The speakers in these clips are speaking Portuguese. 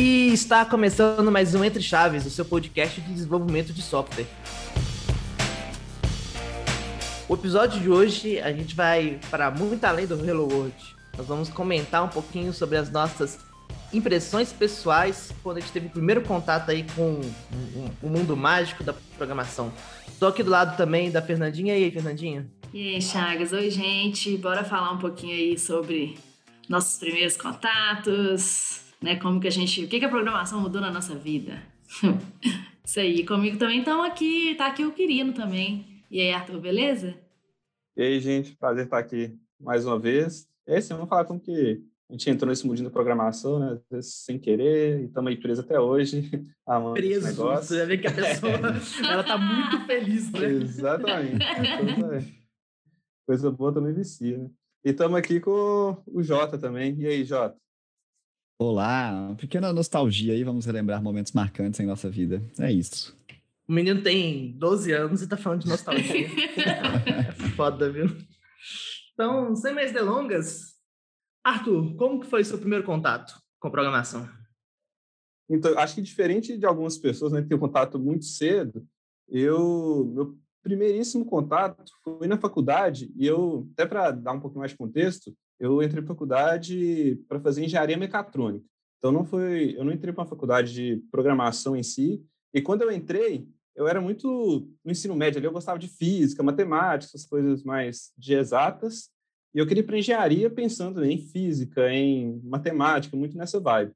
E está começando mais um Entre Chaves, o seu podcast de desenvolvimento de software. O episódio de hoje a gente vai para muito além do Hello World. Nós vamos comentar um pouquinho sobre as nossas impressões pessoais quando a gente teve o primeiro contato aí com o mundo mágico da programação. Estou aqui do lado também da Fernandinha. E aí, Fernandinha? E aí, Chagas? Oi, gente. Bora falar um pouquinho aí sobre nossos primeiros contatos, né? Como que a gente. O que, que a programação mudou na nossa vida? Isso aí. Comigo também estão aqui. Tá aqui o Quirino também. E aí, Arthur, beleza? E aí, gente. Prazer estar aqui mais uma vez. E aí, sim, vamos falar como que a gente entrou nesse mundinho da programação, né? Às vezes sem querer, e estamos aí presos até hoje. Preso, você vê que a pessoa ela tá muito feliz, né? Exatamente. Exatamente. Coisa boa também vicia, né? E estamos aqui com o Jota também. E aí, Jota? Olá, uma pequena nostalgia aí, vamos relembrar momentos marcantes em nossa vida. É isso. O menino tem 12 anos e tá falando de nostalgia. Foda, viu? Então, sem mais delongas, Arthur, como que foi seu primeiro contato com programação? Então, acho que diferente de algumas pessoas né, que têm contato muito cedo, eu meu primeiríssimo contato foi na faculdade e eu até para dar um pouquinho mais de contexto, eu entrei na faculdade para fazer engenharia mecatrônica. Então não foi, eu não entrei para uma faculdade de programação em si. E quando eu entrei, eu era muito no ensino médio ali, eu gostava de física, matemática, essas coisas mais de exatas. E eu queria ir para engenharia pensando em física, em matemática, muito nessa vibe.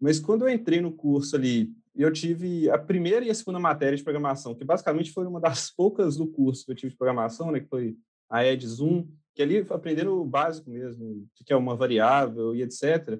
Mas quando eu entrei no curso ali, eu tive a primeira e a segunda matéria de programação, que basicamente foi uma das poucas do curso que eu tive de programação, né, que foi a Ed Zoom, que ali aprendendo o básico mesmo, que é uma variável e etc.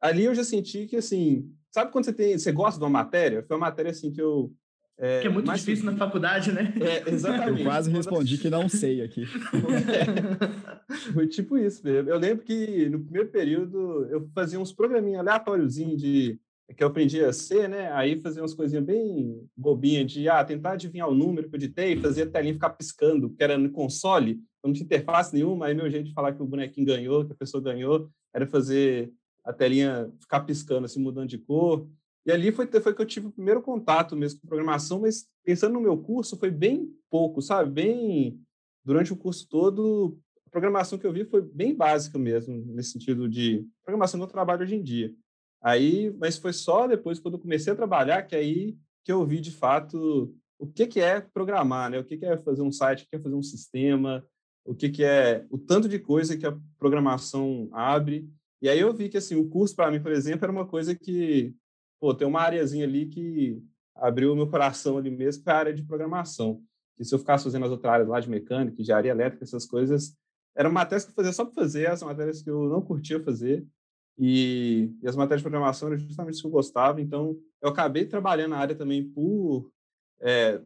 Ali eu já senti que assim, sabe quando você tem, você gosta de uma matéria? Foi uma matéria assim que eu é, que é muito difícil que... na faculdade, né? É, exatamente. Eu quase respondi que não sei aqui. É, foi tipo isso mesmo. Eu lembro que no primeiro período eu fazia uns programinhos aleatóriozinhos de que eu aprendi a ser, né? Aí fazia umas coisinhas bem bobinhas de ah, tentar adivinhar o número que eu editei e fazer a telinha ficar piscando, que era no console, não tinha interface nenhuma. Aí meu jeito de falar que o bonequinho ganhou, que a pessoa ganhou, era fazer a telinha ficar piscando, assim, mudando de cor. E ali foi, foi que eu tive o primeiro contato mesmo com programação, mas pensando no meu curso, foi bem pouco, sabe? Bem. Durante o curso todo, a programação que eu vi foi bem básica mesmo, nesse sentido de programação do trabalho hoje em dia. Aí, mas foi só depois, quando eu comecei a trabalhar, que aí que eu vi de fato o que, que é programar, né? O que, que é fazer um site, o que é fazer um sistema, o que, que é o tanto de coisa que a programação abre. E aí eu vi que assim o curso para mim, por exemplo, era uma coisa que pô, tem uma areazinha ali que abriu o meu coração ali mesmo, que é a área de programação. E se eu ficasse fazendo as outras áreas lá de mecânica, área elétrica, essas coisas, eram matérias que eu fazia só para fazer, as matérias que eu não curtia fazer. E, e, as matérias de programação eram justamente isso que eu gostava. Então, eu acabei trabalhando na área também por é,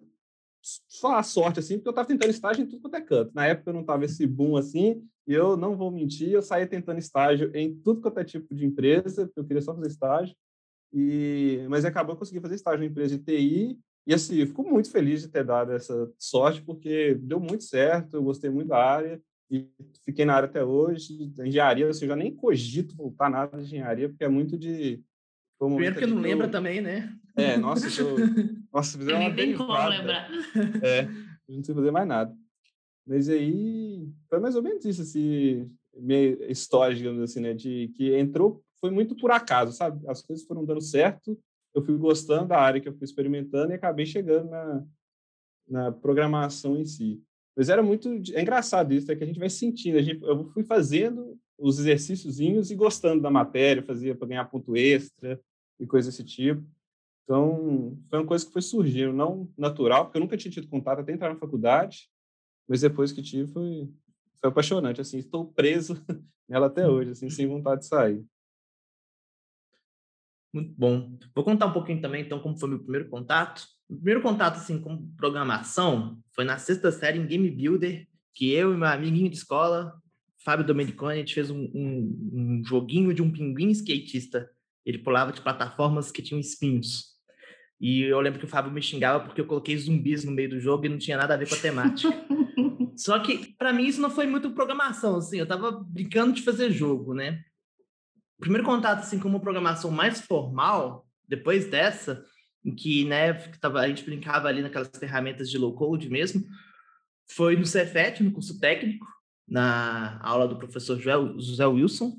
só a sorte, assim, porque eu estava tentando estágio em tudo quanto é canto. Na época eu não estava esse boom assim, e eu não vou mentir, eu saía tentando estágio em tudo quanto é tipo de empresa, porque eu queria só fazer estágio. E, mas acabou conseguindo fazer estágio na empresa de TI. E assim, fico muito feliz de ter dado essa sorte, porque deu muito certo, eu gostei muito da área e fiquei na área até hoje. engenharia, assim, eu já nem cogito voltar nada de engenharia, porque é muito de. Primeiro porque não lembra também, né? É, nossa, eu, nossa, fizer uma tem como lembrar. É, não sei fazer mais nada. Mas aí, foi mais ou menos isso, assim, minha história, digamos assim, né? De que entrou foi muito por acaso, sabe? As coisas foram dando certo, eu fui gostando da área que eu fui experimentando e acabei chegando na, na programação em si. Mas era muito. É engraçado isso, é que a gente vai sentindo. A gente, eu fui fazendo os exercíciozinhos e gostando da matéria, fazia para ganhar ponto extra e coisa desse tipo. Então, foi uma coisa que foi surgindo, não natural, porque eu nunca tinha tido contato até entrar na faculdade, mas depois que tive foi, foi apaixonante. Assim, estou preso nela até hoje, assim, sem vontade de sair. Muito bom. Vou contar um pouquinho também, então, como foi meu primeiro contato. O primeiro contato, assim, com programação foi na sexta série em Game Builder, que eu e meu amiguinho de escola, Fábio Domeniconi, a gente fez um, um, um joguinho de um pinguim skatista. Ele pulava de plataformas que tinham espinhos. E eu lembro que o Fábio me xingava porque eu coloquei zumbis no meio do jogo e não tinha nada a ver com a temática. Só que, para mim, isso não foi muito programação, assim. Eu tava brincando de fazer jogo, né? O primeiro contato assim com uma programação mais formal, depois dessa, em que, né, a gente brincava ali naquelas ferramentas de low code mesmo, foi no Cefet, no curso técnico, na aula do professor José Wilson,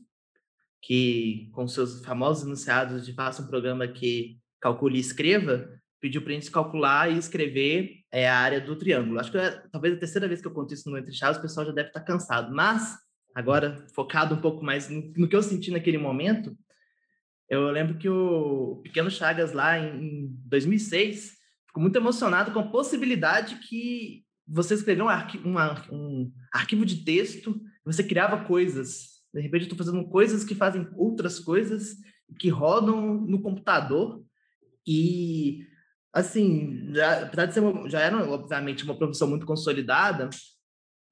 que com seus famosos enunciados de faça um programa que calcule e escreva, pediu para a gente calcular e escrever é, a área do triângulo. Acho que é, talvez a terceira vez que eu conto isso no Entre Chaves, o pessoal já deve estar cansado, mas agora focado um pouco mais no, no que eu senti naquele momento, eu lembro que o Pequeno Chagas lá em 2006 ficou muito emocionado com a possibilidade que você escreveu um, arqui um arquivo de texto, você criava coisas. De repente, eu estou fazendo coisas que fazem outras coisas que rodam no computador. E, assim, já, apesar de ser uma, já era, obviamente, uma profissão muito consolidada,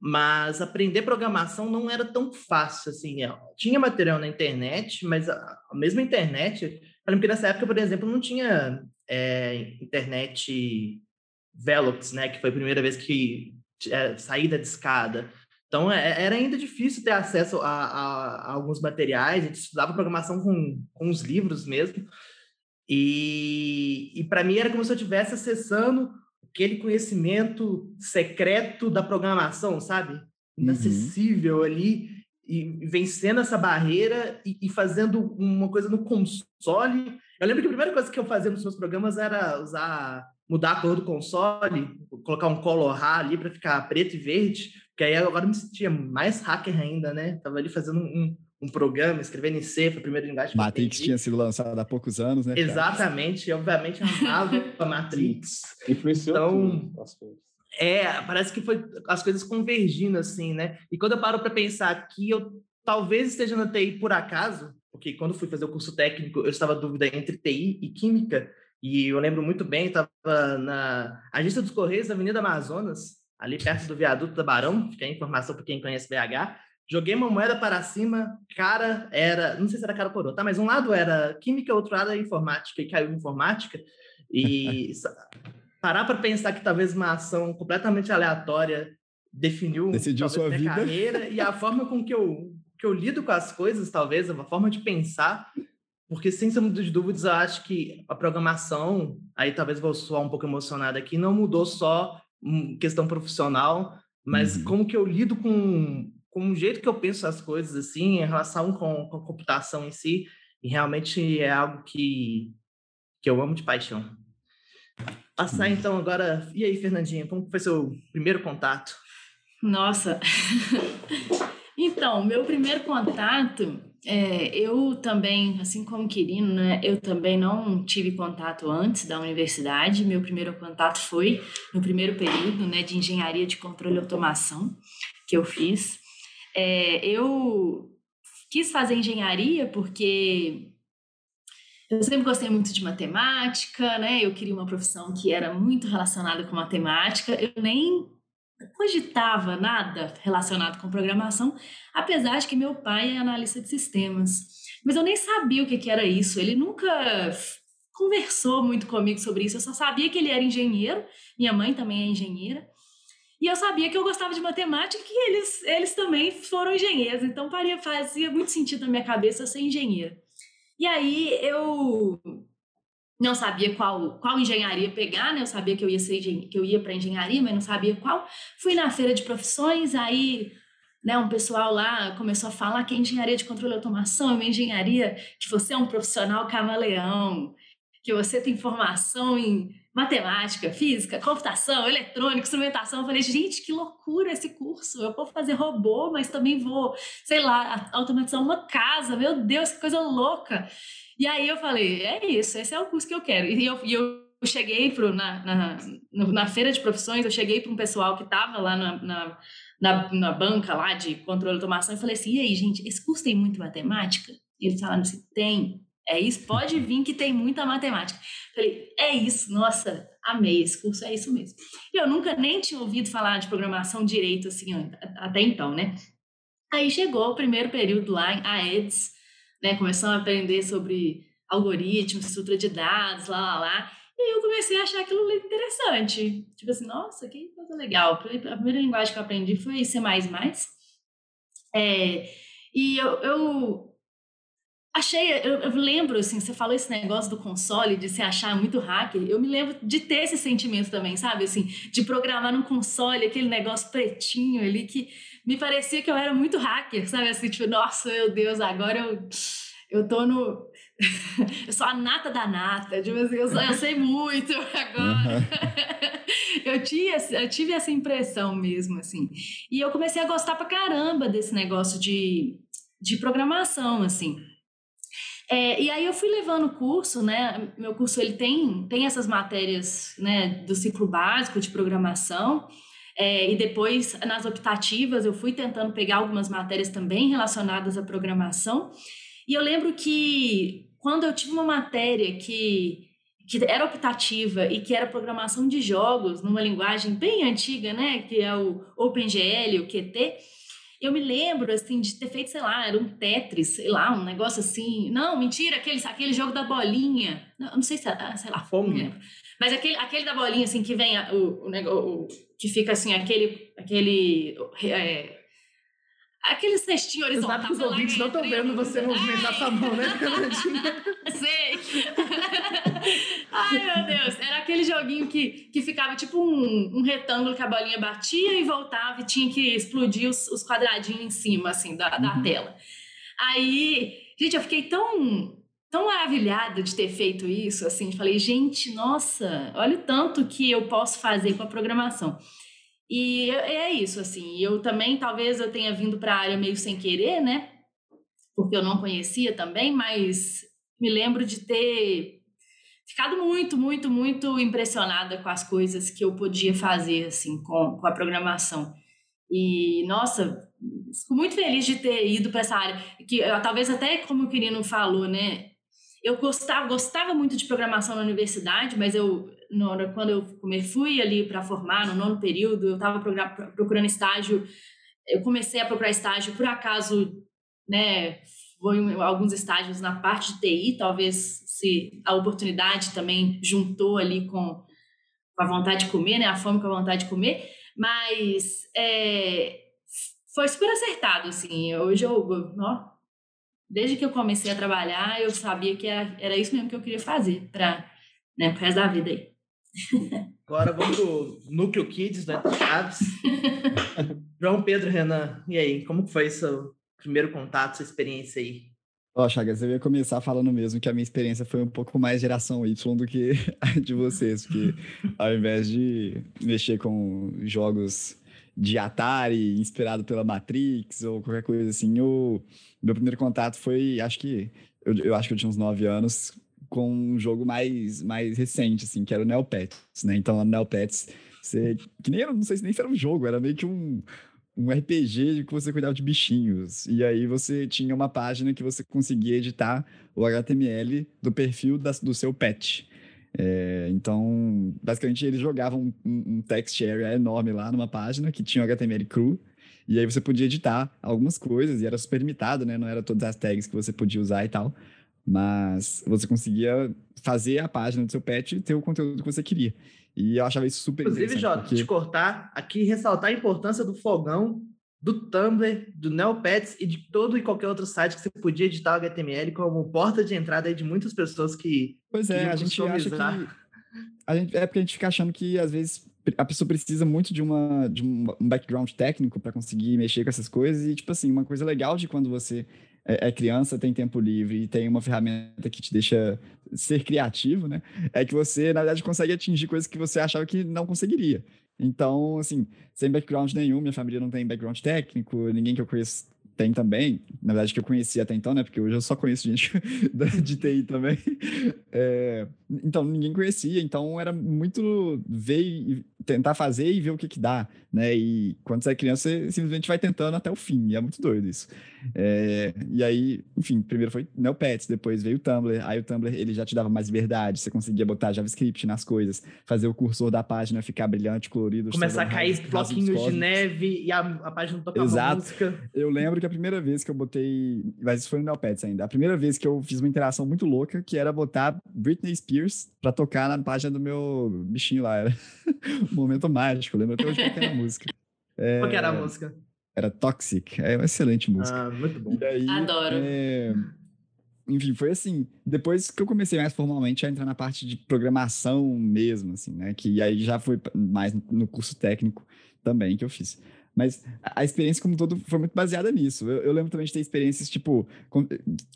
mas aprender programação não era tão fácil, assim. É, tinha material na internet, mas a, mesma internet... Eu lembro que nessa época, por exemplo, não tinha é, internet Velox, né, que foi a primeira vez que é, saída de escada. Então, é, era ainda difícil ter acesso a, a, a, alguns materiais, a gente estudava programação com, com os livros mesmo, e, e para mim era como se eu estivesse acessando aquele conhecimento secreto da programação, sabe? Inacessível uhum. ali, e vencendo essa barreira e, e, fazendo uma coisa no console. Eu lembro que a primeira coisa que eu fazia nos meus programas era usar mudar a cor do console, colocar um color ali para ficar preto e verde, porque aí agora me sentia mais hacker ainda, né? Tava ali fazendo um, um programa, escrevendo em C, foi o primeiro linguagem Matrix tinha sido lançado há poucos anos, né? Exatamente, e obviamente amava a Matrix. Influenciou então, É, parece que foi as coisas convergindo assim, né? E quando eu paro para pensar que eu talvez esteja na TI por acaso, porque quando fui fazer o curso técnico, eu estava dúvida entre TI e química, e eu lembro muito bem, estava na agência dos Correios da Avenida Amazonas, ali perto do viaduto da Barão, fica a informação para quem conhece BH. Joguei uma moeda para cima, cara era, não sei se era cara ou coroa, tá? Mas um lado era química, outro lado era informática, e caiu informática. E parar para pensar que talvez uma ação completamente aleatória definiu Decidiu talvez, sua minha vida. carreira e a forma com que eu, que eu lido com as coisas, talvez, a forma de pensar porque, sem sombra de dúvidas, eu acho que a programação, aí talvez vou soar um pouco emocionado aqui, não mudou só questão profissional, mas uhum. como que eu lido com, com o jeito que eu penso as coisas, assim, em relação com, com a computação em si, e realmente é algo que, que eu amo de paixão. Passar uhum. então agora. E aí, Fernandinha, como foi seu primeiro contato? Nossa! então, meu primeiro contato é, eu também, assim como Quirino, né, eu também não tive contato antes da universidade. Meu primeiro contato foi no primeiro período né, de engenharia de controle e automação que eu fiz. É, eu quis fazer engenharia porque eu sempre gostei muito de matemática, né? Eu queria uma profissão que era muito relacionada com matemática. Eu nem cogitava nada relacionado com programação, apesar de que meu pai é analista de sistemas. Mas eu nem sabia o que, que era isso. Ele nunca conversou muito comigo sobre isso. Eu só sabia que ele era engenheiro, minha mãe também é engenheira. E eu sabia que eu gostava de matemática e eles, eles também foram engenheiros. Então fazia muito sentido na minha cabeça ser engenheira. E aí eu não sabia qual, qual engenharia pegar, né? Eu sabia que eu ia ser que eu ia para engenharia, mas não sabia qual. Fui na feira de profissões, aí, né, um pessoal lá começou a falar que é engenharia de controle e automação, é uma engenharia que você é um profissional camaleão, que você tem formação em matemática, física, computação, eletrônica, instrumentação. Eu falei, gente, que loucura esse curso. Eu vou fazer robô, mas também vou, sei lá, automatizar uma casa. Meu Deus, que coisa louca. E aí eu falei, é isso, esse é o curso que eu quero. E eu, e eu cheguei pro, na, na, na feira de profissões, eu cheguei para um pessoal que estava lá na, na, na, na, banca lá de controle de automação e falei assim, e aí, gente, esse curso tem muito matemática? E eles falaram assim, tem. É isso, pode vir que tem muita matemática. Falei, é isso, nossa, amei esse curso, é isso mesmo. E eu nunca nem tinha ouvido falar de programação direito assim até então, né? Aí chegou o primeiro período lá, a EDS, né, começando a aprender sobre algoritmos, estrutura de dados, lá, lá, lá. E eu comecei a achar aquilo interessante. Tipo assim, nossa, que coisa legal. A primeira linguagem que eu aprendi foi C++. É, e eu, eu achei, eu, eu, lembro, assim, você falou esse negócio do console, de se achar muito hacker, eu me lembro de ter esse sentimento também, sabe? Assim, de programar num console, aquele negócio pretinho ali, que me parecia que eu era muito hacker, sabe? Assim, tipo, nossa, meu Deus, agora eu, eu tô no... eu sou a nata da nata, tipo assim, eu, sou, eu sei muito agora. eu, tinha, eu tive essa impressão mesmo, assim. E eu comecei a gostar pra caramba desse negócio de, de programação, assim. É, e aí eu fui levando o curso, né? Meu curso ele tem, tem essas matérias né, do ciclo básico de programação. É, e depois, nas optativas, eu fui tentando pegar algumas matérias também relacionadas à programação. E eu lembro que quando eu tive uma matéria que, que era optativa e que era programação de jogos, numa linguagem bem antiga, né? Que é o OpenGL, o Qt eu me lembro, assim, de ter feito, sei lá, era um Tetris, sei lá, um negócio assim. Não, mentira, aquele, aquele jogo da bolinha. Não, não sei se, ah, sei lá, Fome. não lembro. Mas aquele, aquele da bolinha, assim, que vem o, o, o que fica assim, aquele, aquele é, Aquele cestinho horizontal. Que os ouvintes não estão vendo você movimentar sua mão, né? Sei. Ai, meu Deus. Era aquele joguinho que, que ficava tipo um, um retângulo que a bolinha batia e voltava e tinha que explodir os, os quadradinhos em cima, assim, da, da uhum. tela. Aí, gente, eu fiquei tão, tão maravilhada de ter feito isso, assim. Falei, gente, nossa, olha o tanto que eu posso fazer com a programação. E é isso, assim. Eu também, talvez eu tenha vindo para a área meio sem querer, né? Porque eu não conhecia também, mas me lembro de ter ficado muito, muito, muito impressionada com as coisas que eu podia fazer, assim, com, com a programação. E, nossa, fico muito feliz de ter ido para essa área. Que talvez até como o Quirino falou, né? Eu gostava, gostava muito de programação na universidade, mas eu no, quando eu fui ali para formar, no nono período, eu estava procurando estágio, eu comecei a procurar estágio, por acaso, né, foi alguns estágios na parte de TI, talvez se a oportunidade também juntou ali com, com a vontade de comer, né, a fome com a vontade de comer, mas é, foi super acertado, assim, hoje eu, ó, desde que eu comecei a trabalhar, eu sabia que era, era isso mesmo que eu queria fazer para né, o resto da vida aí. Agora vamos pro Núcleo Kids, né? Chaves. João Pedro Renan, e aí, como foi seu primeiro contato, sua experiência aí? Ó, Chagas, eu ia começar falando mesmo que a minha experiência foi um pouco mais geração Y do que a de vocês, porque ao invés de mexer com jogos de Atari, inspirado pela Matrix ou qualquer coisa assim, o meu primeiro contato foi, acho que, eu, eu acho que eu tinha uns 9 anos, com um jogo mais, mais recente, assim, que era o Neopets, né? Então, no Neopets, você... Que nem era, não sei se nem era um jogo, era meio que um, um RPG que você cuidava de bichinhos. E aí você tinha uma página que você conseguia editar o HTML do perfil da, do seu pet. É, então, basicamente, eles jogavam um, um, text area enorme lá numa página que tinha o HTML cru. E aí você podia editar algumas coisas e era super limitado, né? Não era todas as tags que você podia usar e tal. Mas você conseguia fazer a página do seu pet e ter o conteúdo que você queria. E eu achava isso super Inclusive, Jota, porque... te cortar aqui ressaltar a importância do fogão, do Tumblr, do Neopets e de todo e qualquer outro site que você podia editar o HTML como porta de entrada de muitas pessoas que. Pois é, a gente acha que. A gente, é porque a gente fica achando que, às vezes, a pessoa precisa muito de, uma, de um background técnico para conseguir mexer com essas coisas. E, tipo assim, uma coisa legal de quando você é, é, criança, tem tempo livre e tem uma ferramenta que te deixa ser criativo, né? É que você, na verdade, consegue atingir coisas que você achava que não conseguiria. Então, assim, sem background nenhum, minha família não tem background técnico, ninguém que eu conheço tem também, na verdade que eu conhecia até então, né? Porque hoje eu só conheço gente de TI também. É, então, ninguém conhecia, então era muito ver e tentar fazer e ver o que que dá, né? E quando você é criança, você simplesmente vai tentando até o fim, e é muito doido isso. É, e aí, enfim, primeiro foi Neopets, depois veio o Tumblr, aí o Tumblr ele já te dava mais liberdade, você conseguia botar JavaScript nas coisas, fazer o cursor da página ficar brilhante, colorido. Começar a cair bloquinhos de neve e a, a página tocava Exato. música. Eu lembro que a primeira vez que eu botei, mas isso foi no Neopets ainda, a primeira vez que eu fiz uma interação muito louca, que era botar Britney Spears pra tocar na página do meu bichinho lá, era um momento mágico, lembro até hoje qual era a música. É... Qual era a música? Era Toxic. É uma excelente música. Ah, muito bom. Aí, Adoro. É... enfim, foi assim. Depois que eu comecei mais formalmente a entrar na parte de programação mesmo, assim, né? Que aí já foi mais no curso técnico também que eu fiz. Mas a experiência como todo foi muito baseada nisso. Eu, eu lembro também de ter experiências, tipo, com,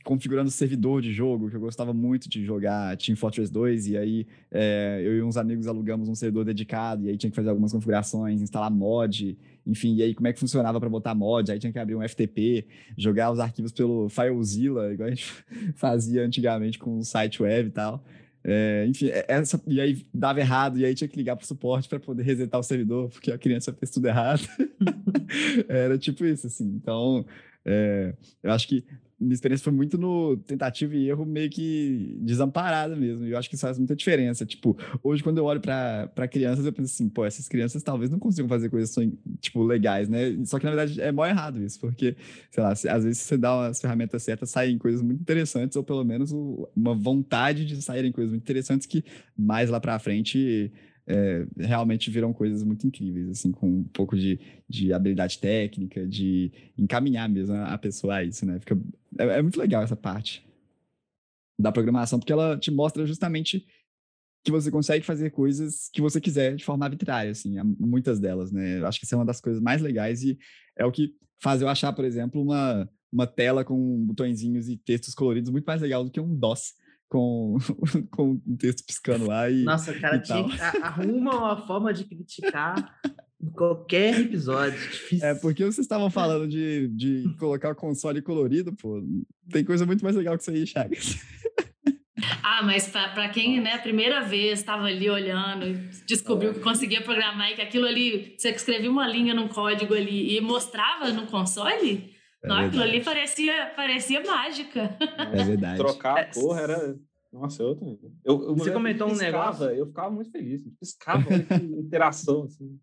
configurando servidor de jogo, que eu gostava muito de jogar Team Fortress 2, e aí é, eu e uns amigos alugamos um servidor dedicado, e aí tinha que fazer algumas configurações, instalar mod, enfim, e aí como é que funcionava para botar mod, aí tinha que abrir um FTP, jogar os arquivos pelo FileZilla, igual a gente fazia antigamente com o site web e tal. É, enfim, é, essa, e aí dava errado, e aí tinha que ligar para o suporte para poder resetar o servidor, porque a criança fez tudo errado. Era tipo isso, assim. Então, é, eu acho que minha experiência foi muito no tentativa e erro meio que desamparada mesmo. E eu acho que isso faz muita diferença. Tipo, hoje quando eu olho para crianças, eu penso assim, pô, essas crianças talvez não consigam fazer coisas tipo legais, né? Só que na verdade é mó errado isso, porque, sei lá, às vezes você dá as ferramentas certas, saem coisas muito interessantes ou pelo menos uma vontade de saírem coisas muito interessantes que mais lá para frente é, realmente viram coisas muito incríveis, assim, com um pouco de, de habilidade técnica, de encaminhar mesmo a pessoa a isso, né? Fica, é, é muito legal essa parte da programação, porque ela te mostra justamente que você consegue fazer coisas que você quiser de forma arbitrária, assim, muitas delas, né? Eu acho que isso é uma das coisas mais legais e é o que faz eu achar, por exemplo, uma, uma tela com botõezinhos e textos coloridos muito mais legal do que um DOS com, com um texto piscando lá e. Nossa, cara, tinha, arruma uma forma de criticar em qualquer episódio. Difícil. É, porque vocês estavam falando de, de colocar o console colorido, pô. Tem coisa muito mais legal que isso aí, Chagas. Ah, mas para quem, né, a primeira vez estava ali olhando, descobriu que conseguia programar e que aquilo ali, você escrevia uma linha num código ali e mostrava no console, é não, aquilo ali parecia, parecia mágica. É verdade. Trocar a cor era. Nossa, eu também. Eu, eu, Você comentou um negócio. Eu ficava muito feliz. Piscava interação. Assim.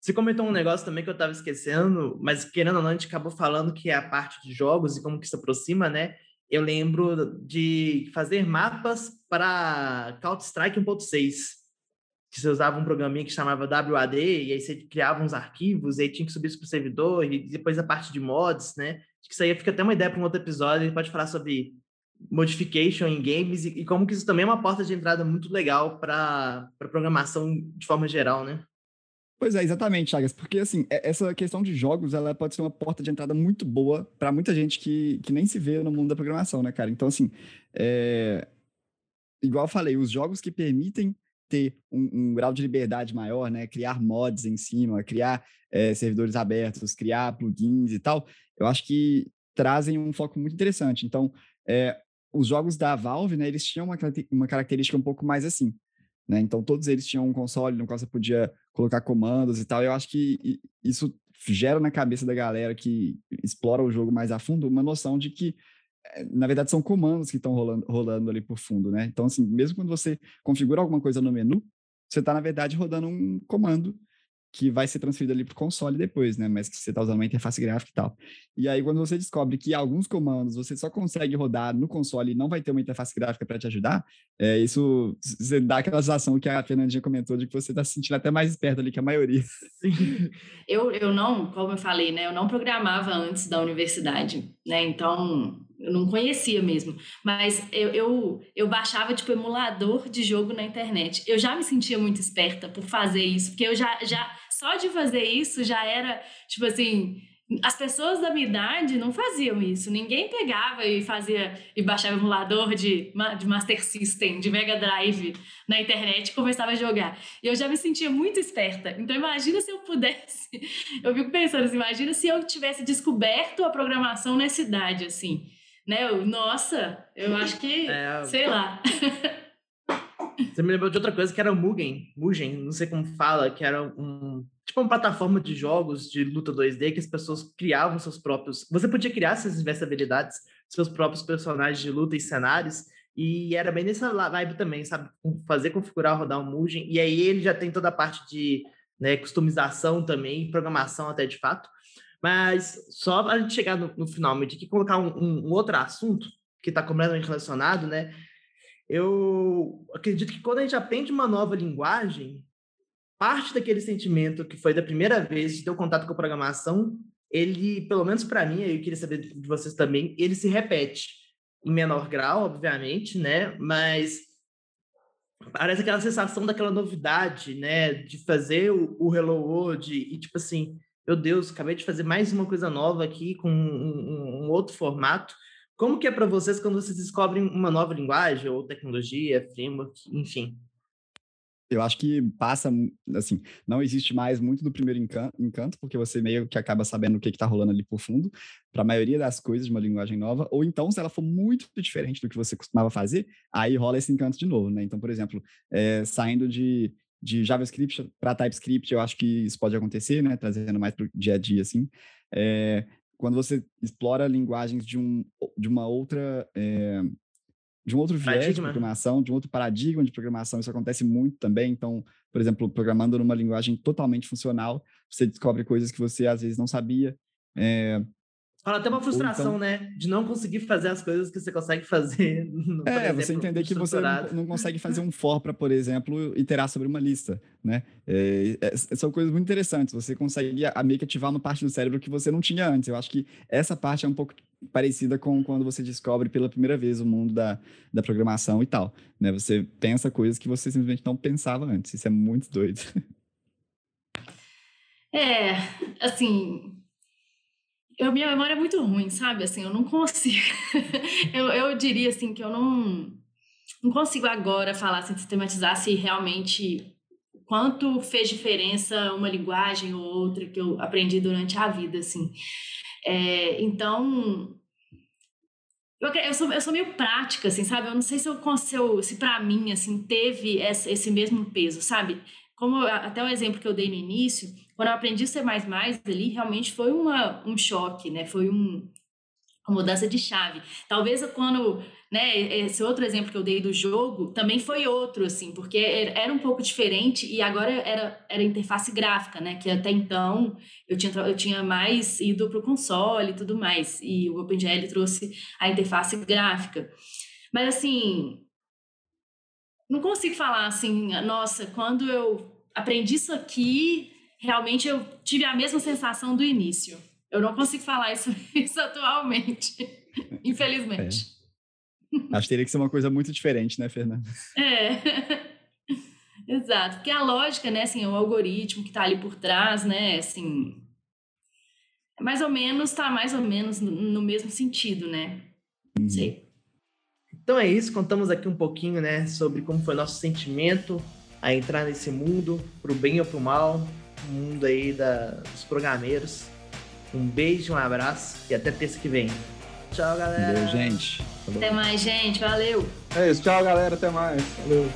Você comentou um negócio também que eu estava esquecendo, mas querendo ou não, a gente acabou falando que é a parte de jogos e como que se aproxima, né? Eu lembro de fazer mapas para Counter-Strike 1.6 que você usava um programinha que chamava WAD, e aí você criava uns arquivos, e aí tinha que subir isso para o servidor, e depois a parte de mods, né? Acho que isso aí fica até uma ideia para um outro episódio, a gente pode falar sobre modification em games e, e, como que isso também é uma porta de entrada muito legal para programação de forma geral, né? Pois é, exatamente, Chagas, porque assim, essa questão de jogos, ela pode ser uma porta de entrada muito boa para muita gente que, que nem se vê no mundo da programação, né, cara? Então, assim, é... igual eu falei, os jogos que permitem ter um, um, grau de liberdade maior, né? Criar mods em cima, criar é, servidores abertos, criar plugins e tal, eu acho que trazem um foco muito interessante. Então, é, os jogos da Valve, né? Eles tinham uma, uma característica um pouco mais assim, né? Então, todos eles tinham um console no qual você podia colocar comandos e tal. Eu acho que isso gera na cabeça da galera que explora o jogo mais a fundo uma noção de que na verdade, são comandos que estão rolando, rolando ali por fundo, né? Então, assim, mesmo quando você configura alguma coisa no menu, você está, na verdade, rodando um comando que vai ser transferido ali para o console depois, né? Mas que você está usando uma interface gráfica e tal. E aí, quando você descobre que alguns comandos você só consegue rodar no console e não vai ter uma interface gráfica para te ajudar, é, isso você dá aquela sensação que a Fernandinha comentou de que você está se sentindo até mais esperto ali que a maioria. Sim. Eu, eu não, como eu falei, né? Eu não programava antes da universidade, né? Então, eu não conhecia mesmo. Mas eu, eu, eu baixava, tipo, emulador de jogo na internet. Eu já me sentia muito esperta por fazer isso, porque eu já, já só de fazer isso já era, tipo assim, as pessoas da minha idade não faziam isso. Ninguém pegava e fazia e baixava emulador de, de Master System, de Mega Drive na internet e começava a jogar. E eu já me sentia muito esperta. Então imagina se eu pudesse. Eu fico pensando assim, imagina se eu tivesse descoberto a programação nessa idade, assim né? Eu, nossa, eu acho que, é, sei lá. Você me lembrou de outra coisa que era o Mugen, Mugen, não sei como fala, que era um tipo uma plataforma de jogos de luta 2D que as pessoas criavam seus próprios. Você podia criar, se tivesse habilidades, seus próprios personagens de luta e cenários. E era bem nessa vibe também, sabe? Fazer configurar, rodar um Mugen. E aí ele já tem toda a parte de né, customização também, programação até de fato. Mas só para a gente chegar no, no final, me que colocar um, um, outro assunto que está completamente relacionado, né? Eu acredito que quando a gente aprende uma nova linguagem, parte daquele sentimento que foi da primeira vez de ter o contato com a programação, ele, pelo menos para mim, eu queria saber de vocês também, ele se repete. em menor grau, obviamente, né? Mas parece aquela sensação daquela novidade, né? De fazer o, o Hello World e, tipo assim, meu Deus, acabei de fazer mais uma coisa nova aqui com um, um outro formato. Como que é para vocês quando vocês descobrem uma nova linguagem ou tecnologia, framework, enfim? eu acho que passa, assim, não existe mais muito do primeiro encanto, porque você meio que acaba sabendo o que está rolando ali por fundo, para a maioria das coisas de uma linguagem nova, ou então, se ela for muito diferente do que você costumava fazer, aí rola esse encanto de novo, né? Então, por exemplo, é, saindo de, de JavaScript para TypeScript, eu acho que isso pode acontecer, né? Trazendo mais para o dia a dia, assim. É, quando você explora linguagens de, um, de uma outra é, de um outro viés de programação, de um outro paradigma de programação. Isso acontece muito também. Então, por exemplo, programando numa linguagem totalmente funcional, você descobre coisas que você às vezes não sabia. É, Fala até uma frustração, então, né? De não conseguir fazer as coisas que você consegue fazer. No, é, exemplo, você entender que você não, consegue fazer um for para, por exemplo, iterar sobre uma lista, né? É, é, são coisas muito interessantes. Você consegue meio que ativar uma parte do cérebro que você não tinha antes. Eu acho que essa parte é um pouco parecida com quando você descobre pela primeira vez o mundo da, da programação e tal, né? Você pensa coisas que você simplesmente não pensava antes. Isso é muito doido. É, assim, eu, minha memória é muito ruim, sabe? Assim, eu não consigo. eu, eu diria assim que eu não, não consigo agora falar, assim, sistematizar se realmente quanto fez diferença uma linguagem ou outra que eu aprendi durante a vida, assim. É, então, eu, eu, sou, eu sou meio prática, assim, sabe? Eu não sei se, eu, se, eu, se para mim, assim, teve esse, esse mesmo peso, sabe? Como até o exemplo que eu dei no início, quando eu aprendi C++ ali, realmente foi uma, um choque, né? Foi um, uma mudança de chave. Talvez quando, né, esse outro exemplo que eu dei do jogo também foi outro, assim, porque era um pouco diferente e agora era, era interface gráfica, né, que até então eu tinha, eu tinha mais ido para o console e tudo mais, e o OpenGL trouxe a interface gráfica. Mas, assim, não consigo falar assim, nossa, quando eu aprendi isso aqui, realmente eu tive a mesma sensação do início. Eu não consigo falar isso, isso atualmente, infelizmente. É. Acho que teria que ser uma coisa muito diferente, né, Fernanda? É. Exato, porque a lógica, né, assim, o algoritmo que está ali por trás, né, assim, mais ou menos, está mais ou menos no, no mesmo sentido, né? Uhum. Sei. Então é isso, contamos aqui um pouquinho, né, sobre como foi nosso sentimento a entrar nesse mundo, pro bem ou pro mal, mundo aí da, dos programeiros. Um beijo, um abraço e até terça que vem. Tchau, galera. Valeu, gente. Até mais, gente. Valeu. É isso. Tchau, galera. Até mais. Valeu.